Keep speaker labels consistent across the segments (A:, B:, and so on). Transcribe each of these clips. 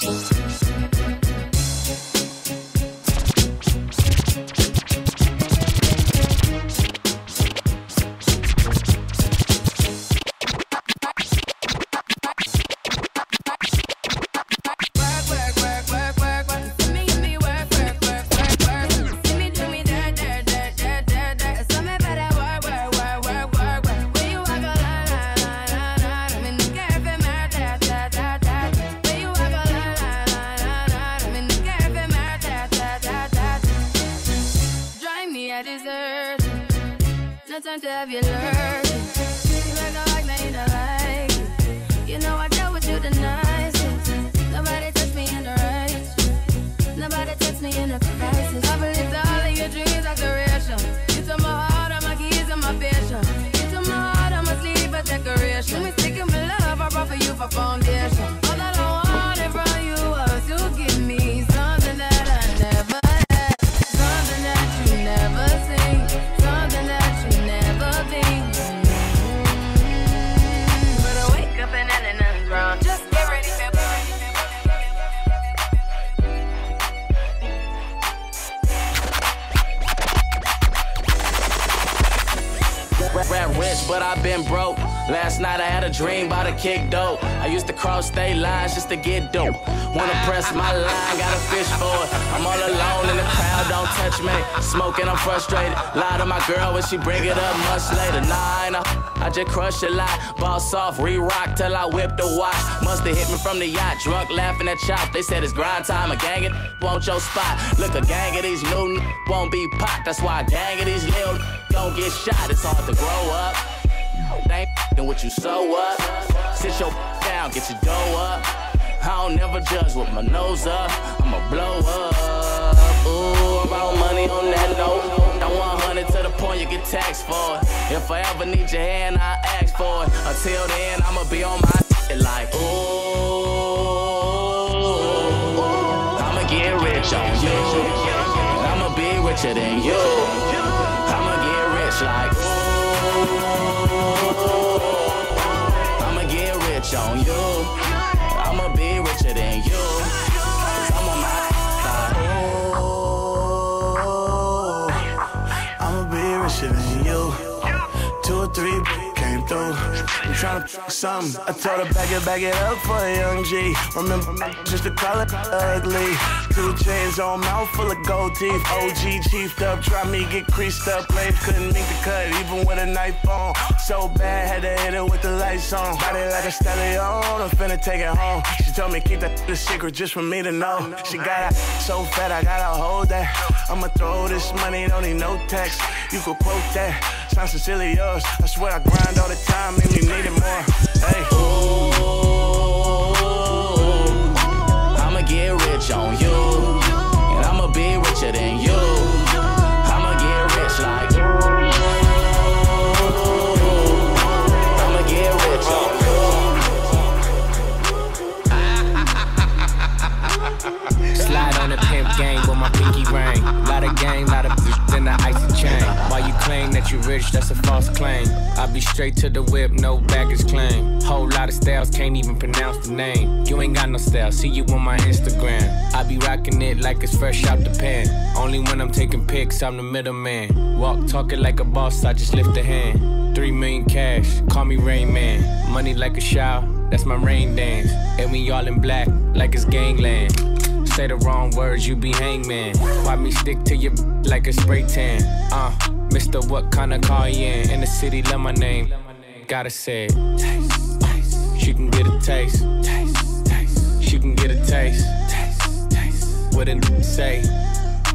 A: Peace.
B: time to have you learn. You Like a heart made of like You know I dealt with you the nicest. Nobody touched me in the right. Nobody touched me in a crisis. I believed all of your dreams are duration. You took my heart, all my keys, and my vision. You took my heart, all my sleep, a decoration. You mistaken for love, I brought for you for foundation.
C: Kick dope. I used to cross state lines just to get dope. Wanna press my line, gotta fish for it. I'm all alone in the crowd, don't touch me. Smoking, I'm frustrated. Lie to my girl when she bring it up much later. Nah, I know. I just crush a lot. Boss off, re rock till I whip the watch. Musta hit me from the yacht, drunk laughing at chop. They said it's grind time, a gang it want your spot. Look, a gang of these new won't be popped. That's why a gang of these little don't get shot. It's hard to grow up. They ain't what you sow up. Sit your down, get your dough up. I don't never judge with my nose up. I'ma blow up. Ooh, about money on that note. Now 100 to the point you get taxed for it. If I ever need your hand, I ask for it. Until then, I'ma be on my shit like, ooh. I'ma get rich on you. I'ma be richer than you. I'ma get rich like, ooh
D: trying to. I told her back it, bag it up for a young G. Remember, just to call it ugly. Two chains on, mouth full of gold teeth. OG chiefed up, try me get creased up. Flames couldn't make the cut, even with a knife on. So bad, had to hit it with the lights on. Body like a stallion, I'm finna take it home. She told me keep that the secret just for me to know. She got it so fat, I gotta hold that. I'ma throw this money, don't need no tax. You could quote that. Sounds sincerely yours. I swear I grind all the time, make me need it more.
E: Straight to the whip, no baggage claim. Whole lot of styles, can't even pronounce the name. You ain't got no style, see you on my Instagram. I be rocking it like it's fresh out the pan. Only when I'm taking pics, I'm the middleman. Walk talking like a boss, I just lift a hand. Three million cash, call me Rain Man. Money like a shower, that's my rain dance. And we all in black, like it's gangland say the wrong words, you be hangman. Why me stick to you like a spray tan? Uh, Mister, what kind of car you in? In the city, love my name. Gotta say it. Taste, taste. She can get a taste. taste, taste. She can get a taste. taste, taste. What it say?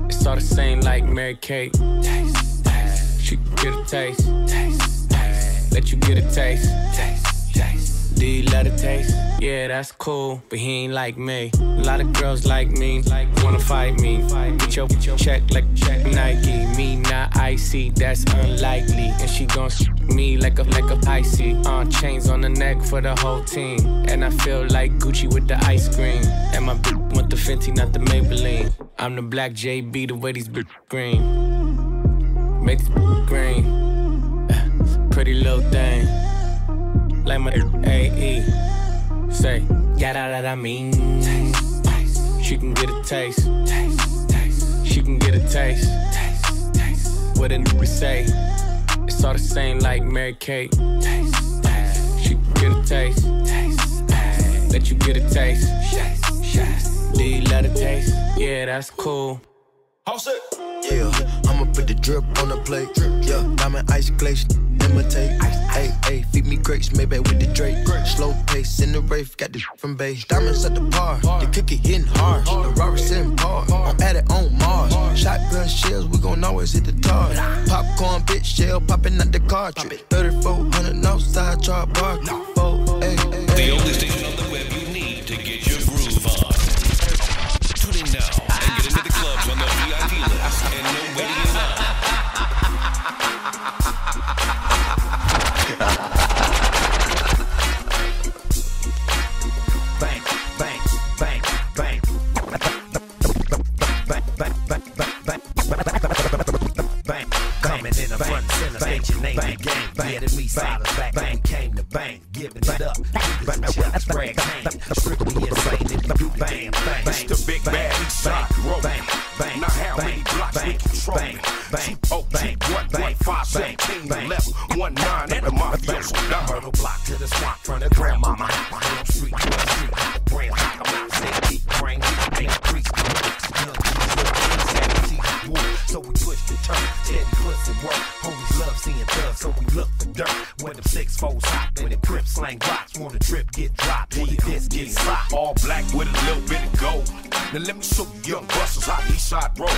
E: It's all the same like Mary Kate. Taste, taste. She can get a taste. taste, taste. Let you get a taste. taste. Do you love the taste? Yeah, that's cool, but he ain't like me. A lot of girls like me, like wanna fight me. Get your, get your check like check Nike. Me not icy, that's unlikely. And she gon' me like a like a icy. Uh, chains on the neck for the whole team. And I feel like Gucci with the ice cream. And my bitch want the Fenty, not the Maybelline. I'm the black JB, the way these bitch green. Make this green. Pretty little thing like my AE. Say, yeah, that, that I mean. Taste, She can get a taste. Taste, taste. She can get a taste. Taste, taste. What a nigga say. All the same like Mary Kate. Taste, taste. She get a taste. Taste, taste. Let you get a taste. Taste, taste. Do you love the taste? Yeah, that's cool.
F: House it. Yeah, I'ma put the drip on the plate. Drip, Yeah, diamond ice glaze, imitate. Hey, hey, feed me grapes, maybe with the Drake. Slow pace in the rave, got this from base. Diamonds at the bar, the cookie hitting hard. The Robert in par, I'm at it on Mars. Shotgun shells, we gon' always hit the tar. Popcorn, bitch, shell popping out the cartridge. 3400 outside, char bar.
G: The only station
H: So we push the turn. Steady puts and work. Homies love seeing thugs, so we look for dirt. When them six foes hot, when the grip slang rocks, when the drip get dropped, when the disc get socked.
I: All black with a little bit of gold. Now let me show you young busters how the east side rolls.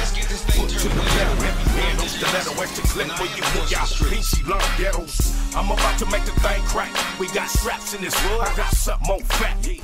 I: Foot to the pedal, heavy hand on stiletto, extra clip for you put y'all peachy long ghettos. I'm about to make the thing crack. We got straps in this wood. I got something more fat. Yeah.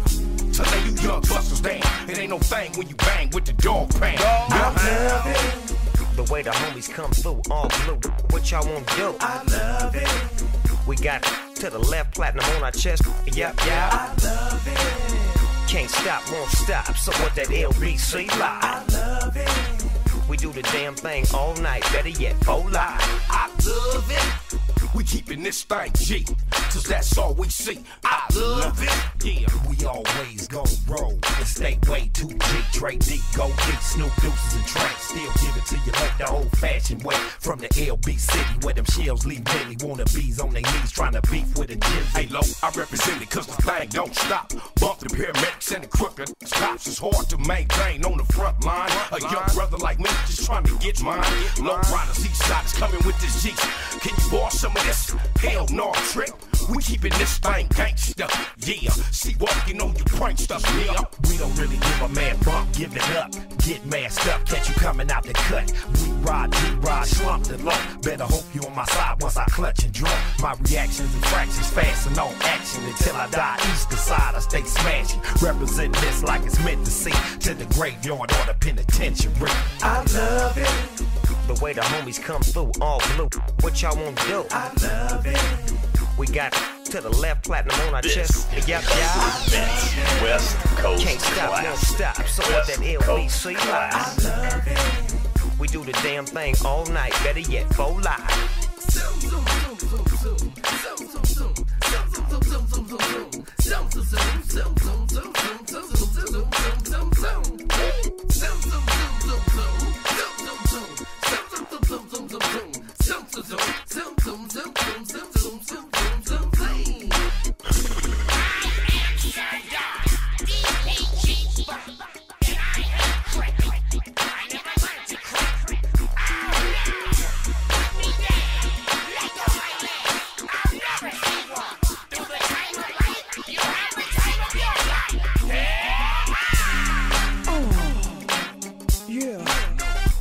I: To lay you young busters down. It ain't no thing when you bang with the dog pound.
H: The way the homies come through, all blue. What y'all wanna do? I love it. We got to the left, platinum on our chest. Yep, yep. I love it. Can't stop, won't stop. So what that LBC live? I love it. We do the damn thing all night. Better yet, full live.
I: I love it. We keeping this thing G, cause that's all we see. I love it.
H: Yeah, we always gon' roll and stay way too G. Trey D, go deep, Snoop Deuces and Trey. Still give it to you like the old fashioned way. From the LB city where them shells leave Billy wannabes on their knees trying to beef with a
I: Hey,
H: Jimmy.
I: low, I represent it cause the thing don't stop. Bump the paramedics and the crooked cops. It's hard to maintain on the front line. A young brother like me just trying to get mine. Low riders, side is coming with this G. Can you borrow some this? Hell no, trick. We keeping this thing gangsta. Yeah, see walking on you pranksters. Yeah,
H: We don't really give a man bump, give it up. Get masked up, catch you coming out the cut. We ride, we ride, slump the low. Better hope you on my side once I clutch and draw. My reactions and fractions fast and on action until I die. East side, I stay smashing. Represent this like it's meant to see. To the graveyard or the penitentiary. I love it. The way the homies come through, all blue. What y'all wanna do? I love it. We got to the left, platinum on our chest. Yep, yep.
G: West Coast
H: Can't stop, won't stop. So what that LBC live? We do the damn thing all night. Better yet, full live.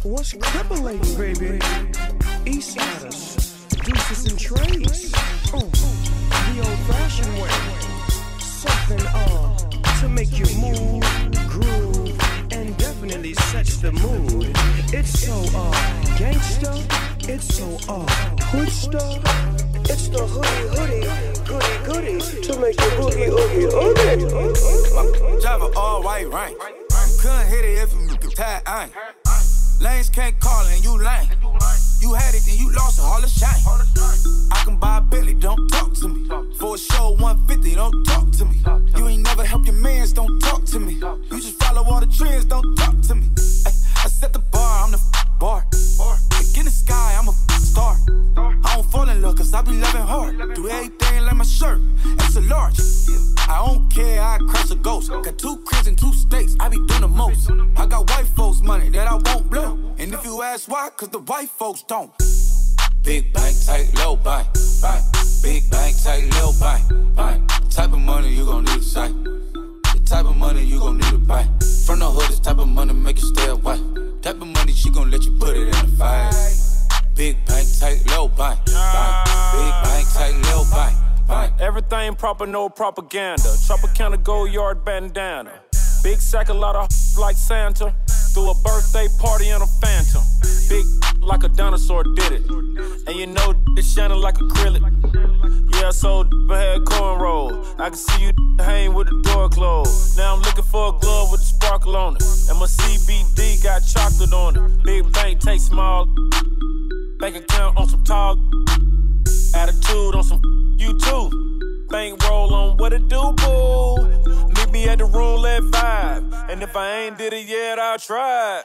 J: What's crippling, baby? Eastsiders, deuces and trays. Oh, the old-fashioned way. Something uh to make you move, groove, and definitely sets the mood. It's so uh gangsta, it's so uh hood stuff. It's the hoodie, hoodie, goody, goody to make you boogie, oogie, oogie.
K: Drive a all white rank. Couldn't hit it if you could tag ain't. Lanes can't call and you lame.
I: You had it, then you lost it, all the shine. I can buy a Billy, don't talk to me. For a show, 150, don't talk to me. You ain't never help your mans, don't talk to me. You just follow all the trends, don't talk to me. Big bank, tight, low bank, bank. Big bank, tight, low bank, bank. Type of money you gon' need to sight. The type of money you gon' need to buy. From the hood, this type of money make you stay away. Type of money she gon' let you put it in the fight. Big bank, tight, low bank, bank. Big bank, tight, low bank, bank.
L: Everything proper, no propaganda. Tropicana go yard bandana. Big sack, a lot of like Santa. Threw a birthday party in a phantom. Big like a dinosaur did it. And you know it's shining like acrylic. Yeah, I sold had cornrow. I can see you hang with the door closed. Now I'm looking for a glove with a sparkle on it. And my CBD got chocolate on it. Big bank, take small. Bank account on some tall. Attitude on some you too. Bank roll on what it do, boo. Meet me at the roulette vibe. And if I ain't did it yet, I'll try.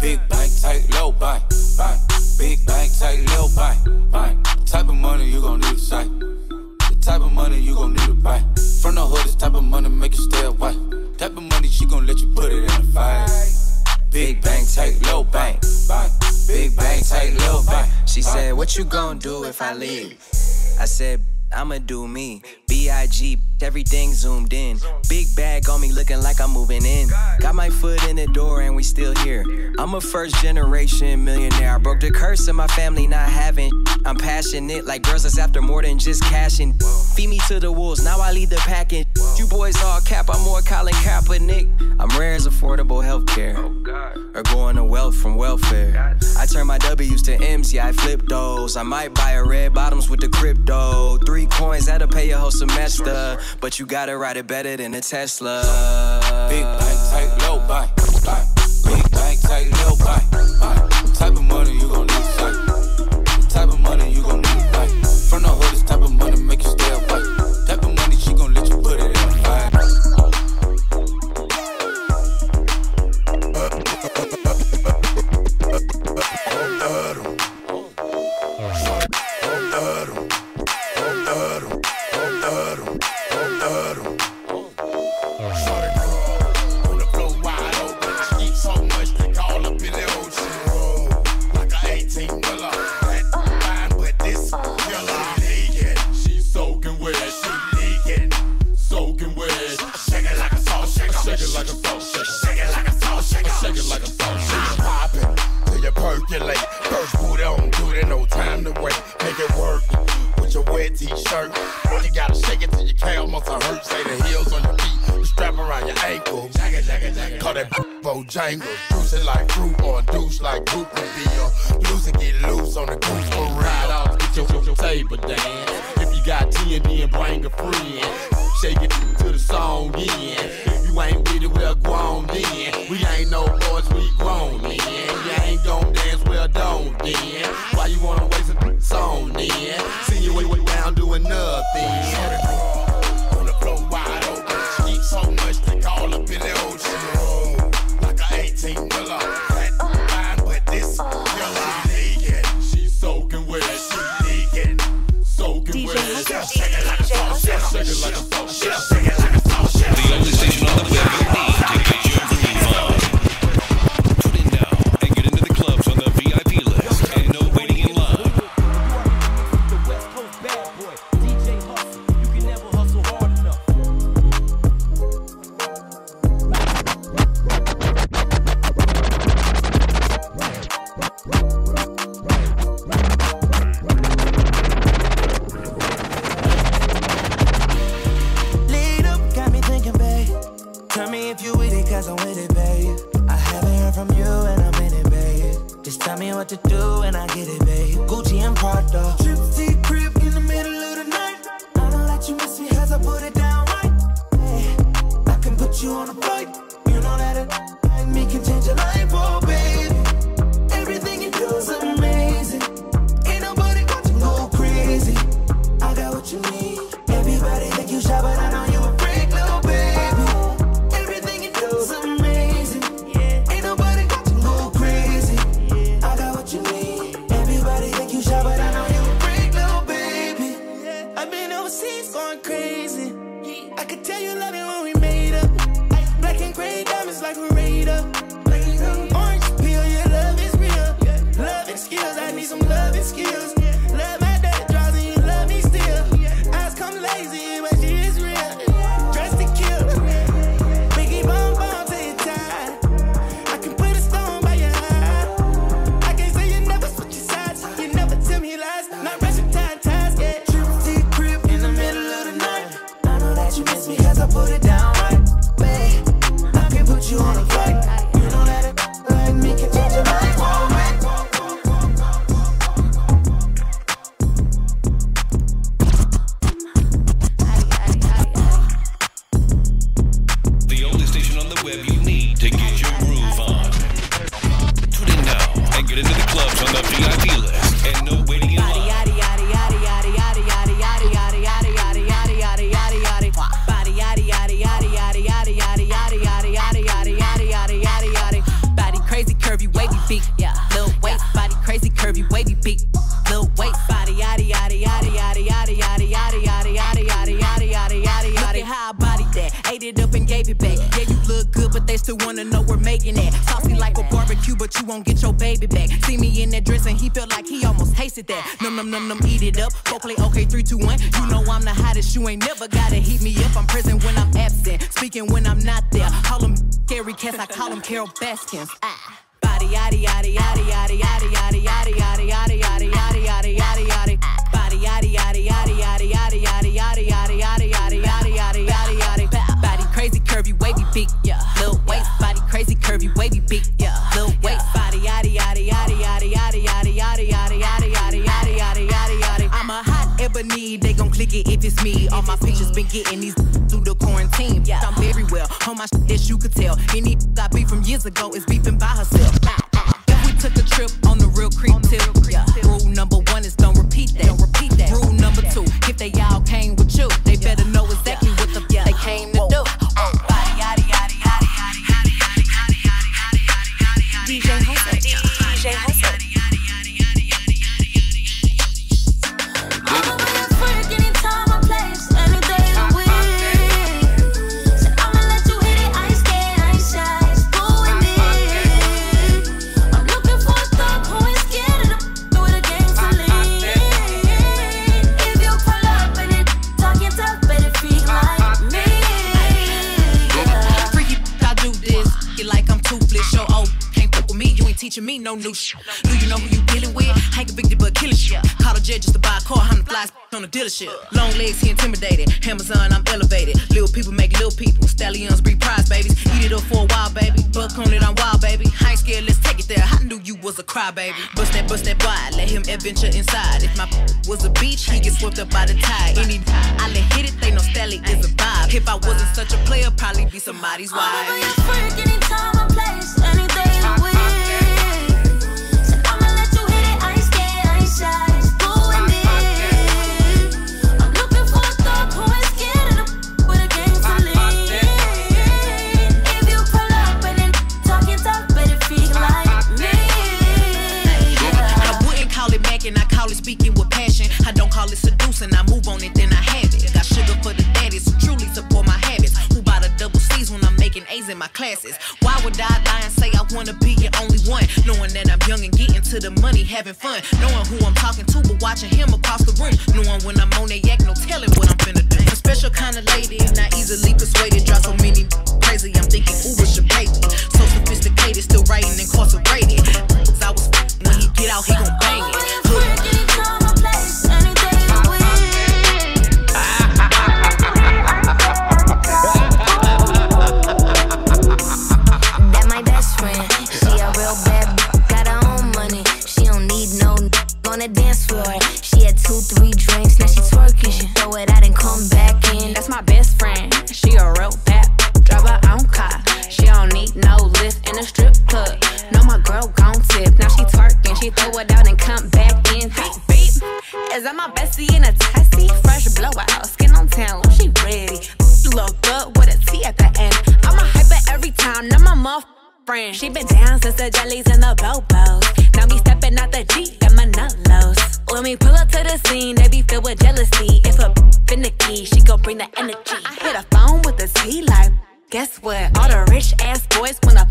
I: Big bank, tight, low bank, bank. Big bank, tight, low bank, bank. Type of money you gon' need to sight. The type of money you gon' need to buy. From the hood, this type of money make you stay away. Type of money she gon' let you put it in the fight. Big bank, tight, low bank, bank. Big bank, tight, low bank.
E: She said, What you gonna do if I leave? I said, I'ma do me. B.I.G. Everything zoomed in. Big bag on me looking like I'm moving in. Got my foot in the door and we still here. I'm a first generation millionaire. I broke the curse of my family not having. I'm passionate like girls that's after more than just cashing. Feed me to the wolves, now I lead the packing. You boys all cap, I'm more Colin Kaepernick. I'm rare as affordable healthcare. Oh, or going to wealth from welfare. I turn my W's to M's, yeah, I flip those. I might buy a red bottoms with the crypto. Three coins, that'll pay your whole semester. But you gotta ride it better than a Tesla.
I: Big bank, tight, low bank. Big bank, tight, low bank,
M: Bojangles. Juice it like fruit or a douche like Groot would be. Loose and get loose on the goose for real. Ride off, get your, your, your table dance. If you got TND and bring a friend. Shake it to the song in. If you ain't with it, well, go on then. We ain't no boys, we grown then. You ain't gon' dance, well, don't then. Why you wanna waste a song then? See you way, way down doing nothing. Shaker. Like a
G: you on
D: a flight. You know that it me can change your life, oh
N: won't get your baby back. See me in that dress and he felt like he almost tasted that. Num num num num, eat it up. Go play okay, three, two, one. You know I'm the hottest. You ain't never gotta heat me up. I'm present when I'm absent, speaking when I'm not there. Call them scary cats, I call them Carole Baskins. Ah. Body yaddy yaddy yaddy yaddy yaddy yaddy yaddy yaddy yaddy yaddy hot they gon' click it if it's me. All my pictures been getting these through the quarantine. Yeah, I'm very well on my shit as you could tell. Any I be from years ago is beefing by herself. Shit. Do you know who you dealing with? I ain't convicted but killing shit. Call a jet just to buy a car. I'm the flies on the dealership. Long legs, he intimidated. Amazon, I'm elevated. Little people make little people. Stallions breed prize babies. Eat it up for a while, baby. Buck on it, I'm wild, baby. I ain't scared, let's take it there. I knew you was a crybaby. Bust that, bust that wide. Let him adventure inside. If my was a beach, he get swept up by the tide. Any I let hit it, they know Stally is a vibe. If I wasn't such a player, probably be somebody's wife. I call it speaking with passion. I don't call it seducing, I move on it, then I have it. Got sugar for the daddies who truly support my habits. Who buy the double C's when I'm making A's in my classes? Why would I lie and say I wanna be your only one? Knowing that I'm young and getting to the money, having fun. Knowing who I'm talking to, but watching him across the room. Knowing when I'm on that yak, no telling what I'm finna do. A special kind of lady, not easily persuaded. Drive so many crazy, I'm thinking Uber should me. So sophisticated, still writing incarcerated. Cause I was when he get out, he gon' bang it.
O: Bring the energy. I hit a phone with a T like, guess what? All the rich ass boys wanna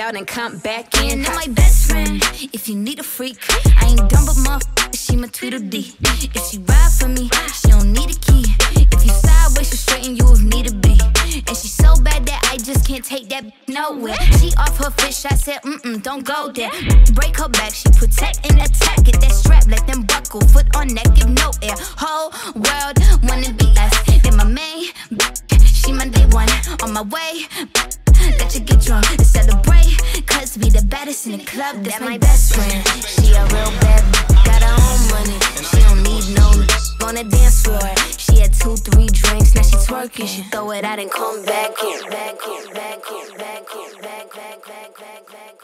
P: out and come back in.
O: And
P: my best friend. If you need a freak, I ain't dumb but motherfucker, she my Tweedledee. If she ride for me, she don't need a key. If you sideways, she straighten you if need to be. And she so bad that I just can't take that nowhere. She off her fish, I said, mm mm, don't go there. Break her back, she protect and attack. Get that strap, let them buckle. Foot on neck, give no air. Whole world wanna be us. Then my main, she my day one. On my way, let you get drunk and celebrate. Cause we the baddest in the club, that's my best friend. She a real bad, got her own money. She don't need no on the dance floor. She had two, three drinks, now she twerking. She throw it out and come back in. Back in, back in, back in, back in, back, back, back, back, back.